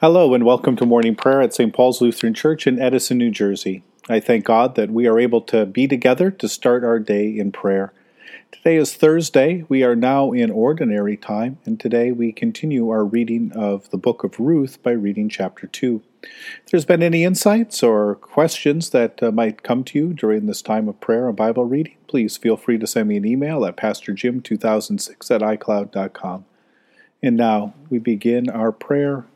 Hello, and welcome to morning prayer at St. Paul's Lutheran Church in Edison, New Jersey. I thank God that we are able to be together to start our day in prayer. Today is Thursday. We are now in ordinary time, and today we continue our reading of the book of Ruth by reading chapter 2. If there's been any insights or questions that uh, might come to you during this time of prayer and Bible reading, please feel free to send me an email at pastorjim2006 at icloud.com. And now we begin our prayer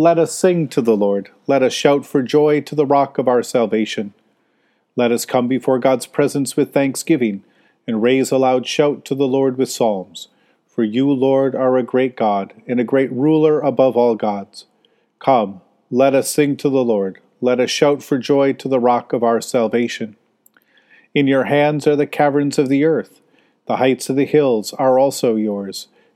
let us sing to the Lord. Let us shout for joy to the rock of our salvation. Let us come before God's presence with thanksgiving and raise a loud shout to the Lord with psalms. For you, Lord, are a great God and a great ruler above all gods. Come, let us sing to the Lord. Let us shout for joy to the rock of our salvation. In your hands are the caverns of the earth. The heights of the hills are also yours.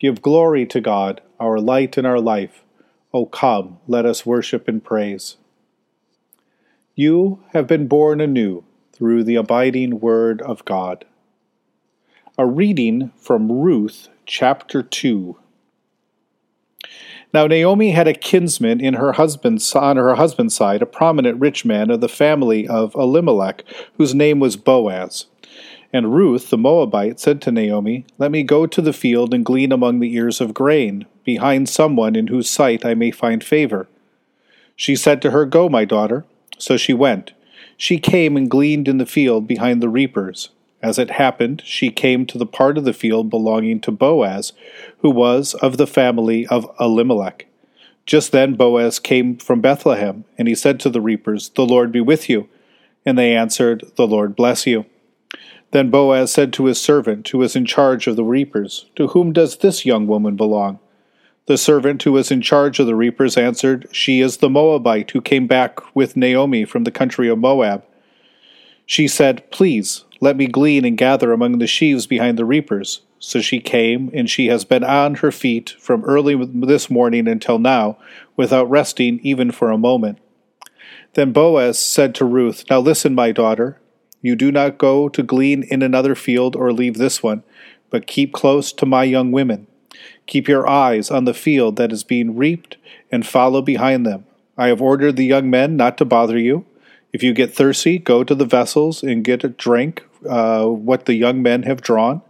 Give glory to God, our light and our life. O come, let us worship and praise. You have been born anew through the abiding word of God. A reading from Ruth chapter 2. Now Naomi had a kinsman in her husband's on her husband's side, a prominent rich man of the family of Elimelech, whose name was Boaz. And Ruth the Moabite said to Naomi, Let me go to the field and glean among the ears of grain, behind someone in whose sight I may find favor. She said to her, Go, my daughter. So she went. She came and gleaned in the field behind the reapers. As it happened, she came to the part of the field belonging to Boaz, who was of the family of Elimelech. Just then Boaz came from Bethlehem, and he said to the reapers, The Lord be with you. And they answered, The Lord bless you. Then Boaz said to his servant, who was in charge of the reapers, To whom does this young woman belong? The servant who was in charge of the reapers answered, She is the Moabite who came back with Naomi from the country of Moab. She said, Please, let me glean and gather among the sheaves behind the reapers. So she came, and she has been on her feet from early this morning until now, without resting even for a moment. Then Boaz said to Ruth, Now listen, my daughter. You do not go to glean in another field or leave this one, but keep close to my young women. Keep your eyes on the field that is being reaped, and follow behind them. I have ordered the young men not to bother you. If you get thirsty, go to the vessels and get a drink, uh, what the young men have drawn.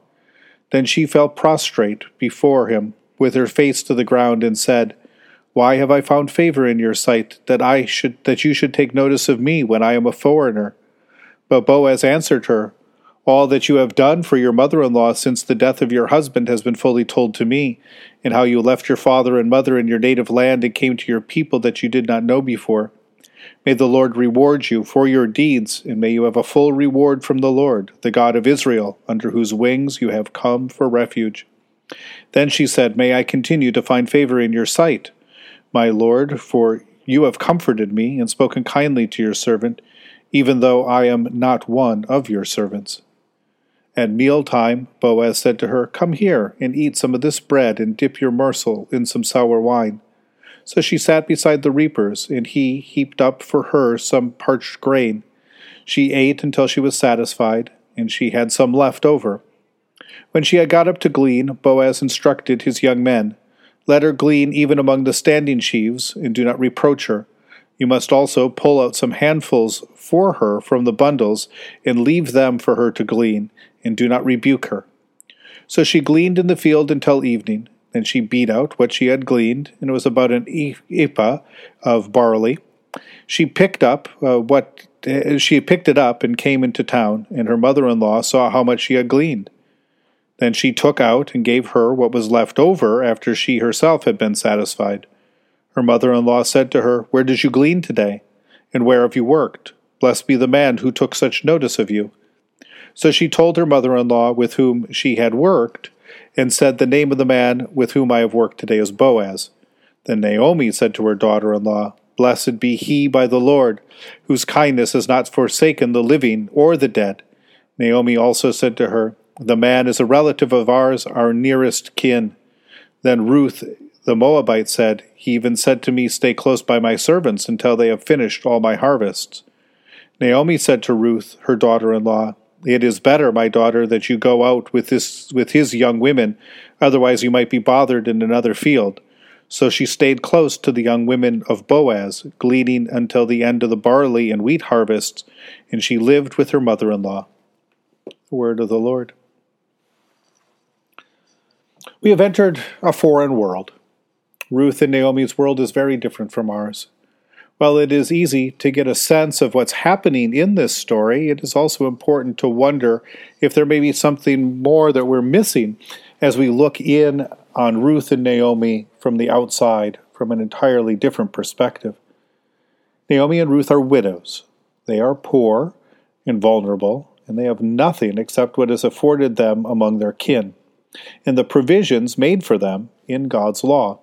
Then she fell prostrate before him, with her face to the ground, and said, Why have I found favor in your sight, that I should that you should take notice of me when I am a foreigner? But Boaz answered her, All that you have done for your mother in law since the death of your husband has been fully told to me, and how you left your father and mother in your native land and came to your people that you did not know before. May the Lord reward you for your deeds, and may you have a full reward from the Lord, the God of Israel, under whose wings you have come for refuge. Then she said, May I continue to find favor in your sight, my Lord, for you have comforted me and spoken kindly to your servant even though I am not one of your servants. At meal time, Boaz said to her, Come here and eat some of this bread and dip your morsel in some sour wine. So she sat beside the reapers, and he heaped up for her some parched grain. She ate until she was satisfied, and she had some left over. When she had got up to glean, Boaz instructed his young men, Let her glean even among the standing sheaves, and do not reproach her. You must also pull out some handfuls for her from the bundles, and leave them for her to glean, and do not rebuke her. So she gleaned in the field until evening. Then she beat out what she had gleaned, and it was about an ephah of barley. She picked up uh, what uh, she picked it up and came into town, and her mother-in-law saw how much she had gleaned. Then she took out and gave her what was left over after she herself had been satisfied. Her mother-in-law said to her, Where did you glean today? And where have you worked? Blessed be the man who took such notice of you. So she told her mother-in-law with whom she had worked, and said, The name of the man with whom I have worked today is Boaz. Then Naomi said to her daughter-in-law, Blessed be he by the Lord, whose kindness has not forsaken the living or the dead. Naomi also said to her, The man is a relative of ours, our nearest kin. Then Ruth the Moabite said, He even said to me, Stay close by my servants until they have finished all my harvests. Naomi said to Ruth, her daughter in law, It is better, my daughter, that you go out with, this, with his young women, otherwise you might be bothered in another field. So she stayed close to the young women of Boaz, gleaning until the end of the barley and wheat harvests, and she lived with her mother in law. The word of the Lord. We have entered a foreign world. Ruth and Naomi's world is very different from ours. While it is easy to get a sense of what's happening in this story, it is also important to wonder if there may be something more that we're missing as we look in on Ruth and Naomi from the outside from an entirely different perspective. Naomi and Ruth are widows. They are poor and vulnerable, and they have nothing except what is afforded them among their kin, and the provisions made for them in God's law.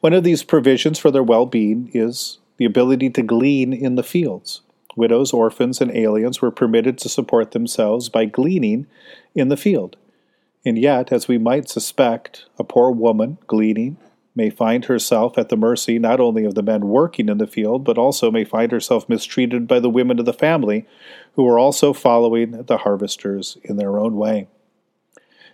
One of these provisions for their well being is the ability to glean in the fields. Widows, orphans, and aliens were permitted to support themselves by gleaning in the field. And yet, as we might suspect, a poor woman gleaning may find herself at the mercy not only of the men working in the field, but also may find herself mistreated by the women of the family, who are also following the harvesters in their own way.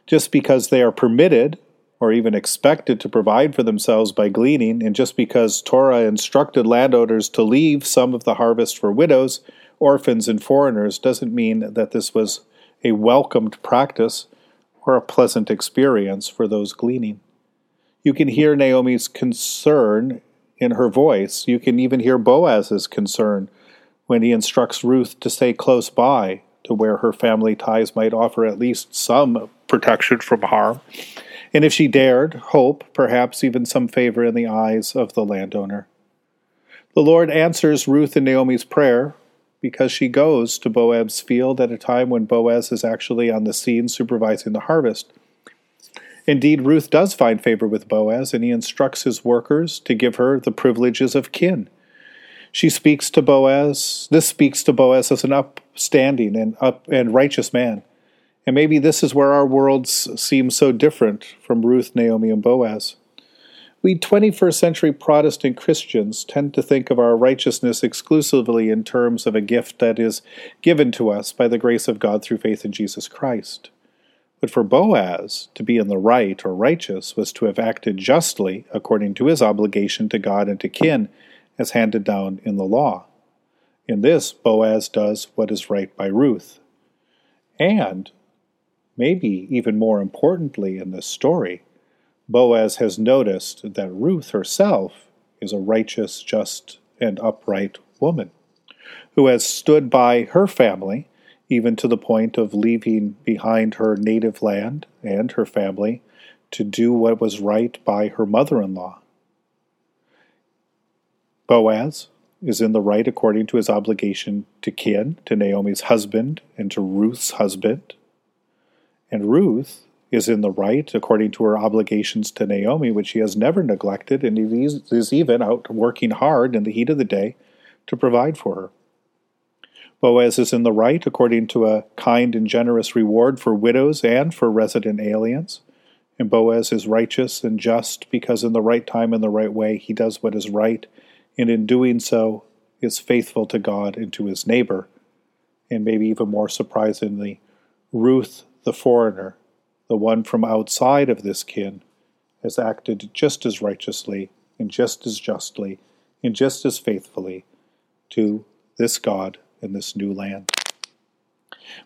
Just because they are permitted or even expected to provide for themselves by gleaning, and just because Torah instructed landowners to leave some of the harvest for widows, orphans, and foreigners, doesn't mean that this was a welcomed practice or a pleasant experience for those gleaning. You can hear Naomi's concern in her voice. You can even hear Boaz's concern when he instructs Ruth to stay close by to where her family ties might offer at least some protection from harm. And if she dared, hope, perhaps even some favor in the eyes of the landowner. The Lord answers Ruth and Naomi's prayer because she goes to Boaz's field at a time when Boaz is actually on the scene supervising the harvest. Indeed, Ruth does find favor with Boaz, and he instructs his workers to give her the privileges of kin. She speaks to Boaz. This speaks to Boaz as an upstanding and up and righteous man. And maybe this is where our worlds seem so different from Ruth, Naomi, and Boaz. We 21st century Protestant Christians tend to think of our righteousness exclusively in terms of a gift that is given to us by the grace of God through faith in Jesus Christ. But for Boaz, to be in the right or righteous was to have acted justly according to his obligation to God and to kin as handed down in the law. In this, Boaz does what is right by Ruth. And, maybe even more importantly in this story, Boaz has noticed that Ruth herself is a righteous, just, and upright woman who has stood by her family, even to the point of leaving behind her native land and her family to do what was right by her mother in law. Boaz is in the right according to his obligation to kin, to Naomi's husband, and to Ruth's husband. And Ruth is in the right according to her obligations to Naomi, which she has never neglected, and is even out working hard in the heat of the day to provide for her. Boaz is in the right according to a kind and generous reward for widows and for resident aliens. And Boaz is righteous and just because in the right time and the right way he does what is right, and in doing so is faithful to God and to his neighbor. And maybe even more surprisingly, Ruth the foreigner the one from outside of this kin, has acted just as righteously and just as justly and just as faithfully to this God in this new land.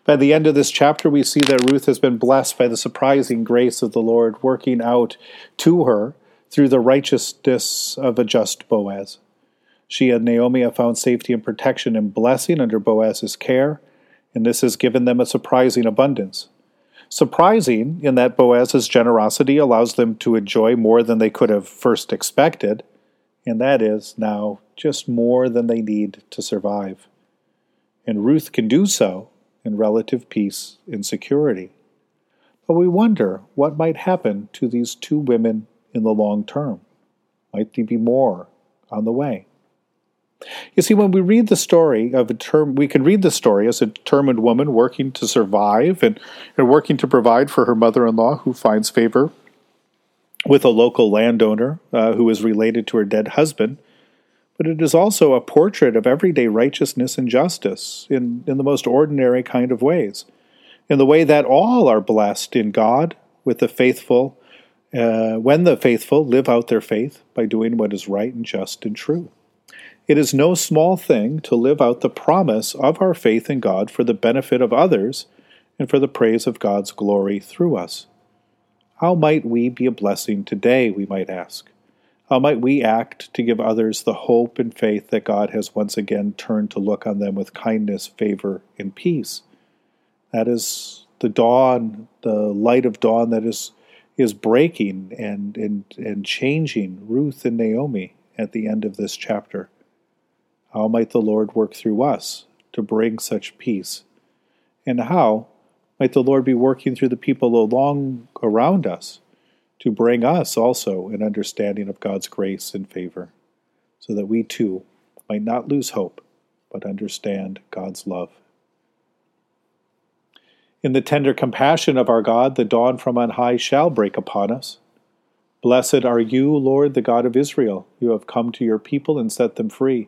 By the end of this chapter, we see that Ruth has been blessed by the surprising grace of the Lord working out to her through the righteousness of a just Boaz. She and Naomi have found safety and protection and blessing under Boaz's care, and this has given them a surprising abundance. Surprising in that Boaz's generosity allows them to enjoy more than they could have first expected, and that is now just more than they need to survive. And Ruth can do so in relative peace and security. But we wonder what might happen to these two women in the long term. Might there be more on the way? You see, when we read the story of a term, we can read the story as a determined woman working to survive and, and working to provide for her mother in law who finds favor with a local landowner uh, who is related to her dead husband. But it is also a portrait of everyday righteousness and justice in, in the most ordinary kind of ways, in the way that all are blessed in God with the faithful, uh, when the faithful live out their faith by doing what is right and just and true. It is no small thing to live out the promise of our faith in God for the benefit of others and for the praise of God's glory through us. How might we be a blessing today, we might ask? How might we act to give others the hope and faith that God has once again turned to look on them with kindness, favor, and peace? That is the dawn, the light of dawn that is is breaking and and, and changing Ruth and Naomi at the end of this chapter. How might the Lord work through us to bring such peace? And how might the Lord be working through the people along around us to bring us also an understanding of God's grace and favor, so that we too might not lose hope, but understand God's love. In the tender compassion of our God, the dawn from on high shall break upon us. Blessed are you, Lord, the God of Israel. You have come to your people and set them free.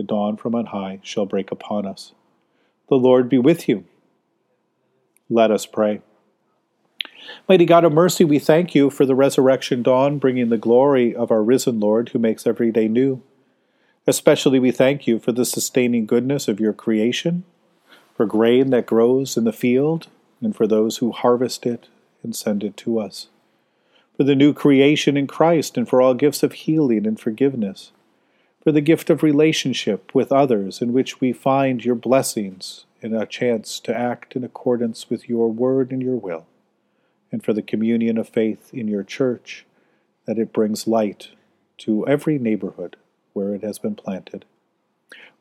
the dawn from on high shall break upon us. The Lord be with you. Let us pray. Mighty God of mercy, we thank you for the resurrection dawn, bringing the glory of our risen Lord who makes every day new. Especially we thank you for the sustaining goodness of your creation, for grain that grows in the field, and for those who harvest it and send it to us, for the new creation in Christ, and for all gifts of healing and forgiveness for the gift of relationship with others in which we find your blessings and a chance to act in accordance with your word and your will, and for the communion of faith in your church, that it brings light to every neighborhood where it has been planted.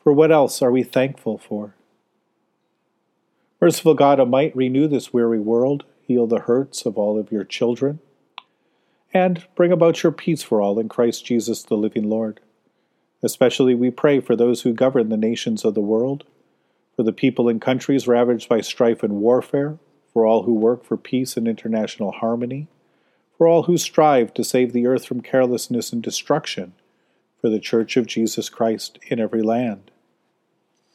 For what else are we thankful for? Merciful God, might, renew this weary world, heal the hurts of all of your children, and bring about your peace for all in Christ Jesus, the living Lord. Especially we pray for those who govern the nations of the world, for the people in countries ravaged by strife and warfare, for all who work for peace and international harmony, for all who strive to save the earth from carelessness and destruction, for the Church of Jesus Christ in every land,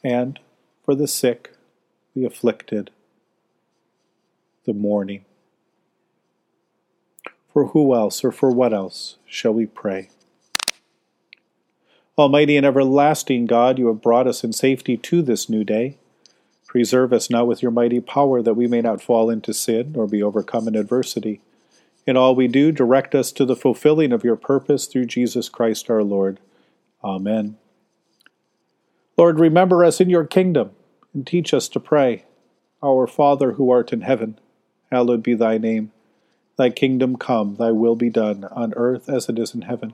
and for the sick, the afflicted, the mourning. For who else or for what else shall we pray? Almighty and everlasting God, you have brought us in safety to this new day. Preserve us now with your mighty power that we may not fall into sin or be overcome in adversity. In all we do, direct us to the fulfilling of your purpose through Jesus Christ our Lord. Amen. Lord, remember us in your kingdom and teach us to pray. Our Father who art in heaven, hallowed be thy name. Thy kingdom come, thy will be done, on earth as it is in heaven.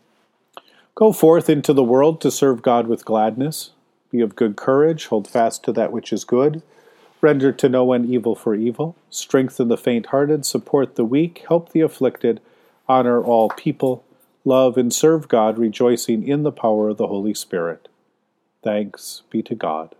Go forth into the world to serve God with gladness. Be of good courage, hold fast to that which is good. Render to no one evil for evil. Strengthen the faint hearted, support the weak, help the afflicted, honor all people, love and serve God, rejoicing in the power of the Holy Spirit. Thanks be to God.